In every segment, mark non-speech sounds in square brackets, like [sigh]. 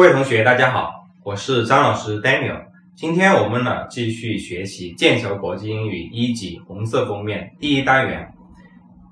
各位同学，大家好，我是张老师 Daniel。今天我们呢继续学习剑桥国际英语一级红色封面第一单元，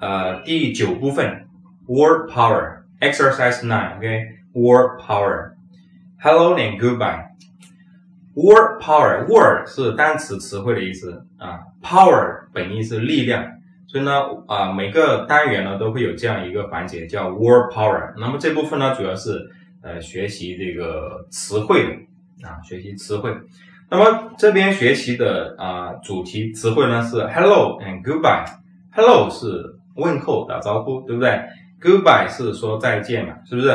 呃第九部分 Word Power Exercise Nine，OK，Word Power。Hello and goodbye。Word Power，Word 是单词词汇的意思啊，Power 本意是力量，所以呢啊每个单元呢都会有这样一个环节叫 Word Power。那么这部分呢主要是呃学习这个词汇啊，学习词汇。那么这边学习的啊主题词汇呢是 Hello and Goodbye。Hello 是问候打招呼，对不对？Goodbye 是说再见嘛，是不是？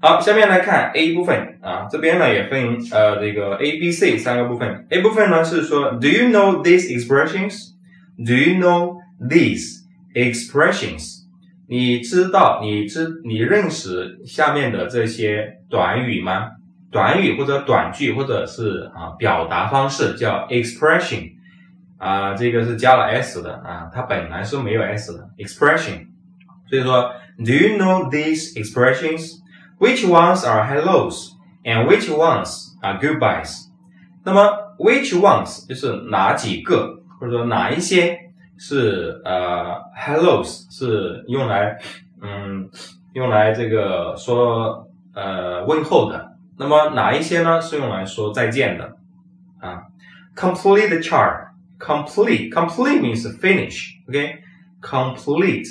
好，下面来看 A 部分啊，这边呢也分呃这个 A、B、C 三个部分。A 部分呢是说 Do you know these expressions？Do you know these expressions？你知道你知你认识下面的这些短语吗？短语或者短句或者是啊表达方式叫 expression，啊这个是加了 s 的啊，它本来是没有 s 的 expression，所以说 Do you know these expressions? Which ones are hellos and which ones are goodbyes? 那么 which ones 就是哪几个或者说哪一些是呃 hellos 是用来嗯用来这个说呃问候的。那么哪一些呢？是用来说再见的啊？Complete chart. Complete, complete means finish. OK, complete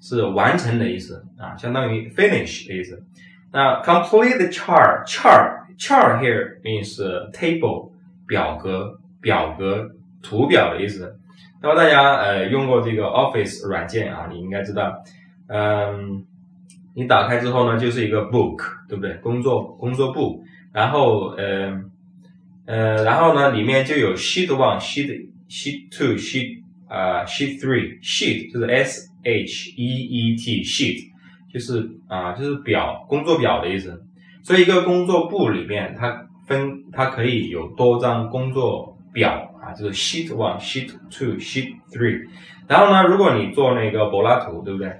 是完成的意思啊，相当于 finish 的意思。那 complete chart, chart, chart here means table 表格，表格图表的意思。那么大家呃用过这个 Office 软件啊，你应该知道，嗯。你打开之后呢，就是一个 book，对不对？工作工作簿，然后呃呃，然后呢，里面就有 sheet one、sheet sheet two、sheet 啊 sheet three、sheet 就是 s h e e t sheet 就是啊就是表工作表的意思。所以一个工作簿里面，它分它可以有多张工作表，就是 sheet one、sheet two、sheet three。然后呢，如果你做那个柏拉图，对不对？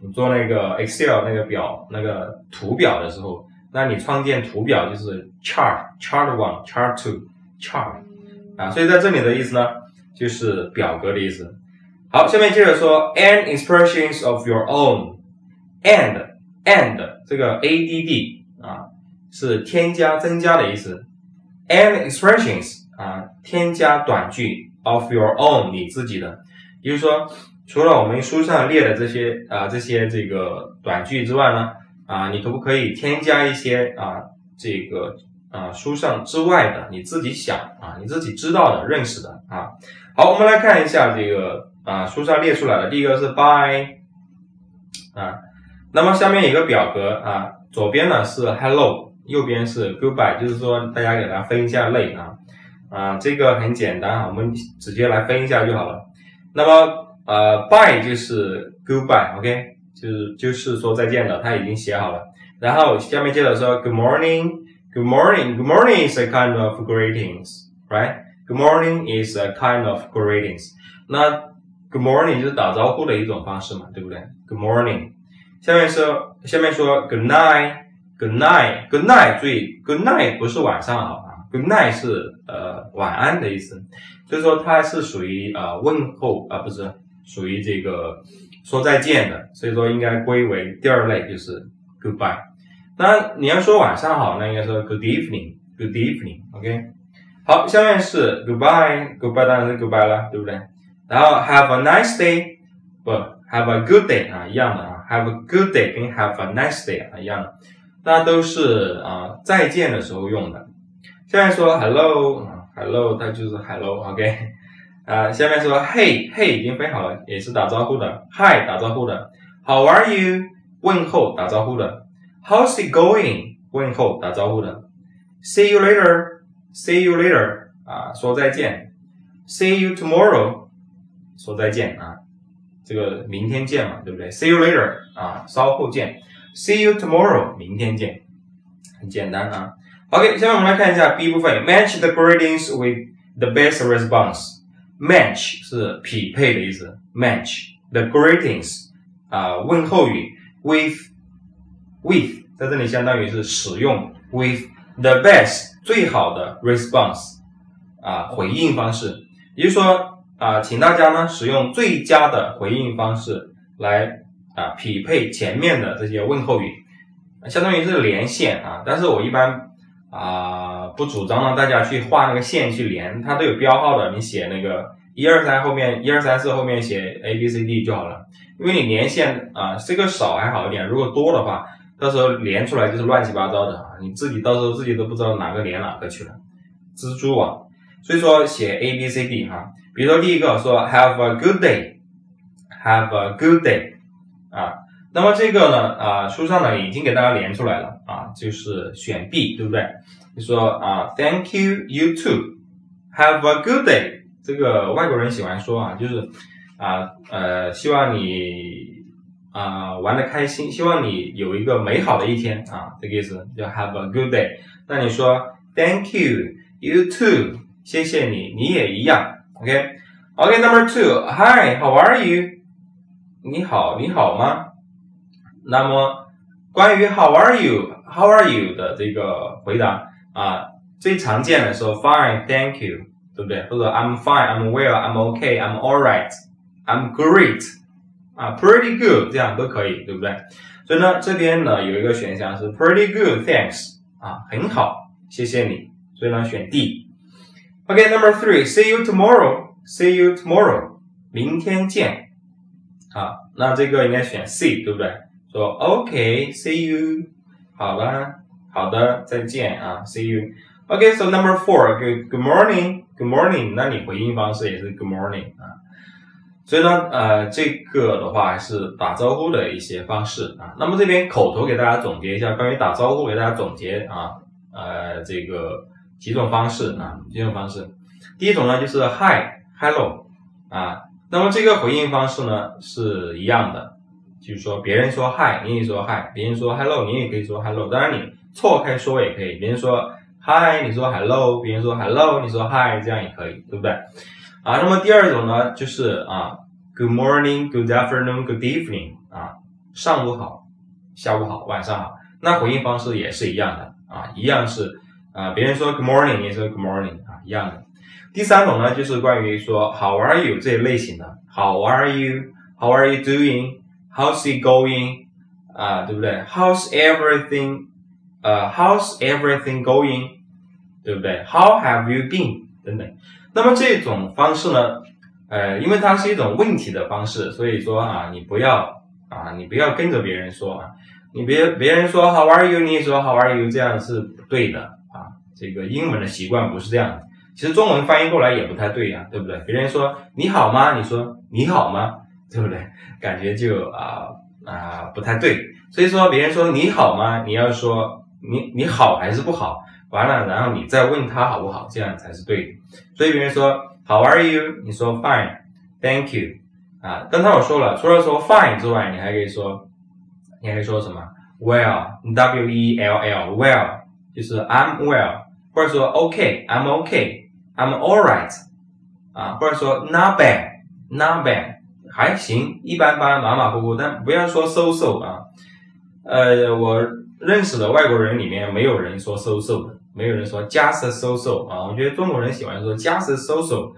你做那个 Excel 那个表那个图表的时候，那你创建图表就是 chart chart one chart two chart 啊，所以在这里的意思呢，就是表格的意思。好，下面接着说 and expressions of your own and and 这个 add 啊是添加增加的意思，and expressions 添加短句 of your own 你自己的，比如说。除了我们书上列的这些啊这些这个短句之外呢啊，你可不可以添加一些啊这个啊书上之外的你自己想啊你自己知道的认识的啊？好，我们来看一下这个啊书上列出来的，第一个是 by 啊，那么下面一个表格啊，左边呢是 hello，右边是 goodbye，就是说大家给它分一下类啊啊，这个很简单啊，我们直接来分一下就好了。那么呃，bye 就是 goodbye，OK，就是就是说再见了，他已经写好了。然后下面接着说 good morning，good morning，good morning is a kind of greetings，right？Good morning is a kind of greetings。那 good morning 就是打招呼的一种方式嘛，对不对？Good morning。下面说下面说 good night，good night，good night，注意 good night 不是晚上好啊，good night 是呃晚安的意思，所以说它是属于呃问候啊，不是。属于这个说再见的，所以说应该归为第二类，就是 goodbye。那你要说晚上好，那应该说 good evening，good evening，OK。好，下面是 goodbye，goodbye 当然是 goodbye 了，对不对？然后 have a nice day，不 have a good day 啊，一样的啊，have a good day 跟 have a nice day 啊一样的，那都是啊再见的时候用的。下面说 hello，hello 它就是 hello，OK。啊，下面说 Hey，Hey 已经分好了，也是打招呼的。Hi 打招呼的。How are you？问候打招呼的。How's it going？问候打招呼的。See you later，See you later 啊，说再见。See you tomorrow，说再见啊，这个明天见嘛，对不对？See you later 啊，稍后见。See you tomorrow，明天见，很简单啊。OK，下面我们来看一下 B 部分，Match the greetings with the best response。match 是匹配的意思，match the greetings 啊问候语 with with 在这里相当于是使用 with the best 最好的 response 啊回应方式，也就是说啊，请大家呢使用最佳的回应方式来啊匹配前面的这些问候语，相当于是连线啊。但是我一般啊不主张让大家去画那个线去连，它都有标号的，你写那个一二三后面一二三四后面写 A B C D 就好了，因为你连线啊这个少还好一点，如果多的话。到时候连出来就是乱七八糟的啊！你自己到时候自己都不知道哪个连哪个去了，蜘蛛网。所以说写 A B C D 哈，比如说第一个说 Have a good day，Have a good day，那么这个呢啊书上呢已经给大家连出来了啊，就是选 B 对不对？你说啊 Thank you you too，Have a good day，这个外国人喜欢说啊，就是啊呃希望你。啊，玩的开心，希望你有一个美好的一天啊，这个意思叫 have a good day。那你说 thank you，you too，谢谢你，你也一样，OK，OK，Number two，Hi，how are you？你好，你好吗？那么关于 how are you，how are you 的这个回答啊，最常见的说 fine，thank you，对不对？或者 I'm fine，I'm well，I'm okay，I'm alright，I'm great。啊，pretty good，这样都可以，对不对？所以呢，这边呢有一个选项是 pretty good，thanks，啊，很好，谢谢你。所以呢，选 D。OK，Number three，see you tomorrow，see you tomorrow，明天见。啊，那这个应该选 C，对不对？ 说 OK，see you，好了，好的，再见啊，see you。OK，so number four，good good morning，good morning，那你回应方式也是 good morning 啊。所以呢，呃，这个的话还是打招呼的一些方式啊。那么这边口头给大家总结一下，关于打招呼给大家总结啊，呃，这个几种方式啊，几种方式。第一种呢就是 Hi，Hello 啊。那么这个回应方式呢是一样的，就是说别人说 Hi，你也说 Hi；别人说 Hello，你也可以说 Hello。当然你错开说也可以，别人说 Hi，你说 Hello；别人说 Hello，你说 Hi，这样也可以，对不对？啊，那么第二种呢，就是啊，Good morning，Good afternoon，Good evening，啊，上午好，下午好，晚上好。那回应方式也是一样的啊，一样是啊，别人说 Good morning，你也说 Good morning，啊，一样的。第三种呢，就是关于说 How are you 这一类型的，How are you？How are you doing？How's it going？啊，对不对？How's everything？呃，How's everything going？对不对？How have you been？等等。那么这种方式呢，呃，因为它是一种问题的方式，所以说啊，你不要啊，你不要跟着别人说啊，你别别人说 How are you，你也说 How are you，这样是不对的啊。这个英文的习惯不是这样的，其实中文翻译过来也不太对呀，对不对？别人说你好吗？你说你好吗？对不对？感觉就啊啊不太对。所以说别人说你好吗？你要说你你好还是不好？完了，然后你再问他好不好，这样才是对的。所以别人说 How are you？你说 Fine，Thank you。啊，刚才我说了，除了说 Fine 之外，你还可以说，你还可以说什么 Well，W E L L，Well 就是 I'm well，或者说 OK，I'm OK，I'm alright。啊，或者说 Not bad，Not bad，还行，一般般，马马虎虎，但不要说 so so 啊。呃，我认识的外国人里面没有人说 so so 的。没有人说 just so so 啊，我觉得中国人喜欢说 just so so，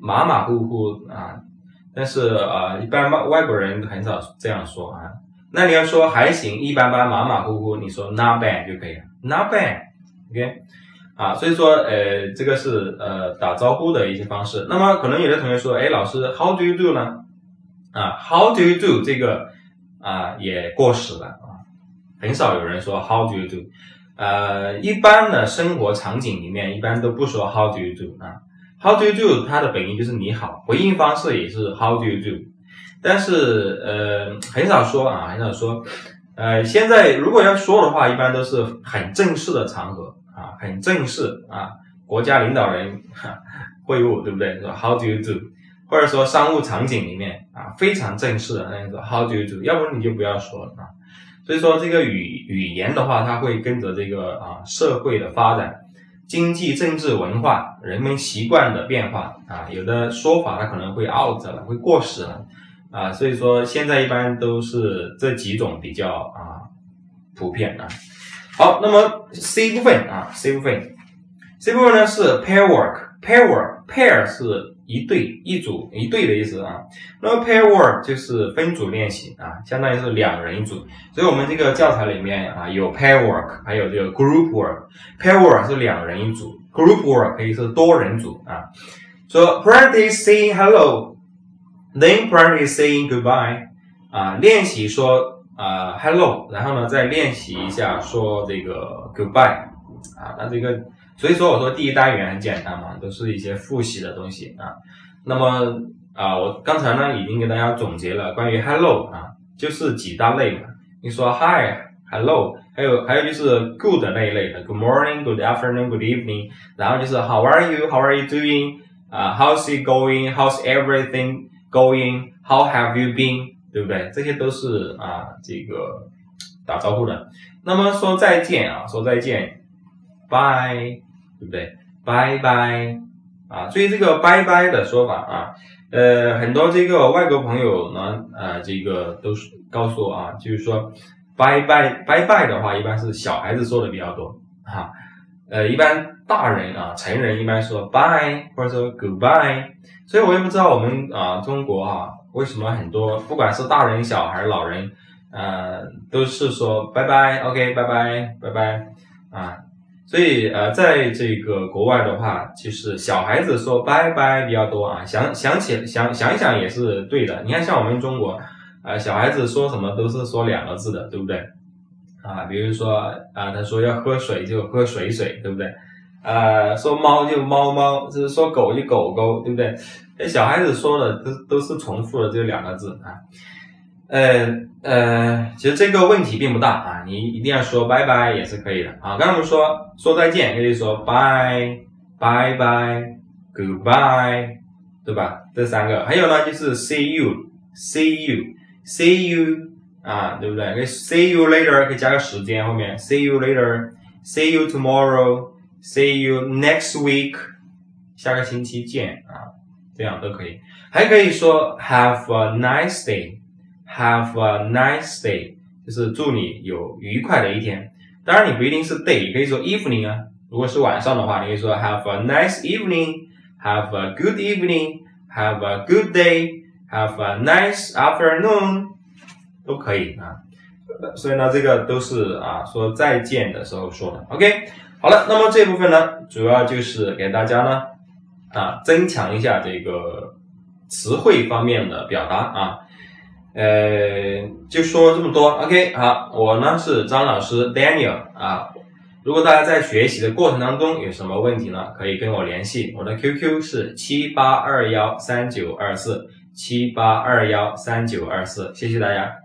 马马虎虎啊，但是啊，一般外外国人很少这样说啊。那你要说还行，一般般，马马虎虎，你说 not bad 就可以了，not bad，OK，啊，所以说呃，这个是呃打招呼的一些方式。那么可能有的同学说，哎，老师，how do you do 呢？啊，how do you do 这个啊也过时了啊，很少有人说 how do you do。呃，一般的生活场景里面，一般都不说 How do you do 啊？How do you do 它的本意就是你好，回应方式也是 How do you do，但是呃很少说啊，很少说。呃，现在如果要说的话，一般都是很正式的场合啊，很正式啊，国家领导人 [laughs] 会晤，对不对？说 How do you do？或者说商务场景里面啊，非常正式的那种 How do you do？要不你就不要说了啊。所以说，这个语语言的话，它会跟着这个啊社会的发展、经济、政治、文化、人们习惯的变化啊，有的说法它可能会 out 了，会过时了啊。所以说，现在一般都是这几种比较啊普遍的。好，那么 C 部分啊，C 部分，C 部分呢是 pair work，pair work，pair 是一对一组一对的意思啊。那么 pair work 就是分组练习啊，相当于是两人一组。所以我们这个教材里面啊有 pair work，还有这个 group work。pair work 是两人一组，group work 可以是多人组啊。说 practice saying hello，then practice saying goodbye 啊，练习说啊 hello，然后呢再练习一下说这个 goodbye 啊，那这个所以说我说第一单元很简单嘛，都是一些复习的东西啊。那么啊，我刚才呢已经给大家总结了关于 hello 啊，就是几大类嘛。你说 hi，hello，还有还有就是 good 那一类的，good morning，good afternoon，good evening，然后就是 how are you，how are you doing。啊，How's it going? How's everything going? How have you been? 对不对？这些都是啊，这个打招呼的。那么说再见啊，说再见，bye，对不对？bye bye 啊，所以这个 bye bye 的说法啊，呃，很多这个外国朋友呢，呃，这个都是告诉我啊，就是说 bye bye bye bye 的话，一般是小孩子说的比较多哈。呃，一般大人啊，成人一般说 bye 或者说 goodbye，所以我也不知道我们啊中国啊为什么很多不管是大人、小孩、老人，呃，都是说拜拜，OK，拜拜，拜拜啊。所以呃，在这个国外的话，其实小孩子说拜拜比较多啊。想想起想想一想也是对的。你看像我们中国啊，小孩子说什么都是说两个字的，对不对？啊，比如说啊，他说要喝水就喝水水，对不对？呃，说猫就猫猫，就是说狗就狗狗，对不对？那小孩子说的都都是重复的这两个字啊。呃呃，其实这个问题并不大啊，你一定要说拜拜也是可以的啊。刚才我们说说再见，也可以说 bye bye bye goodbye，对吧？这三个，还有呢就是 see you see you see you。啊，对不对？可以 see you later，可以加个时间后面，see you later，see you tomorrow，see you next week，下个星期见啊，这样都可以。还可以说 have a nice day Have a nice day，就是祝你有愉快的一天。当然你不一定是 day，可以说 evening 啊。如果是晚上的话，你可以说 have a nice evening，have a good evening，have a good day，have a nice afternoon。都可以啊，所以呢，这个都是啊说再见的时候说的。OK，好了，那么这部分呢，主要就是给大家呢啊增强一下这个词汇方面的表达啊，呃，就说这么多。OK，好，我呢是张老师 Daniel 啊，如果大家在学习的过程当中有什么问题呢，可以跟我联系，我的 QQ 是七八二幺三九二四七八二幺三九二四，谢谢大家。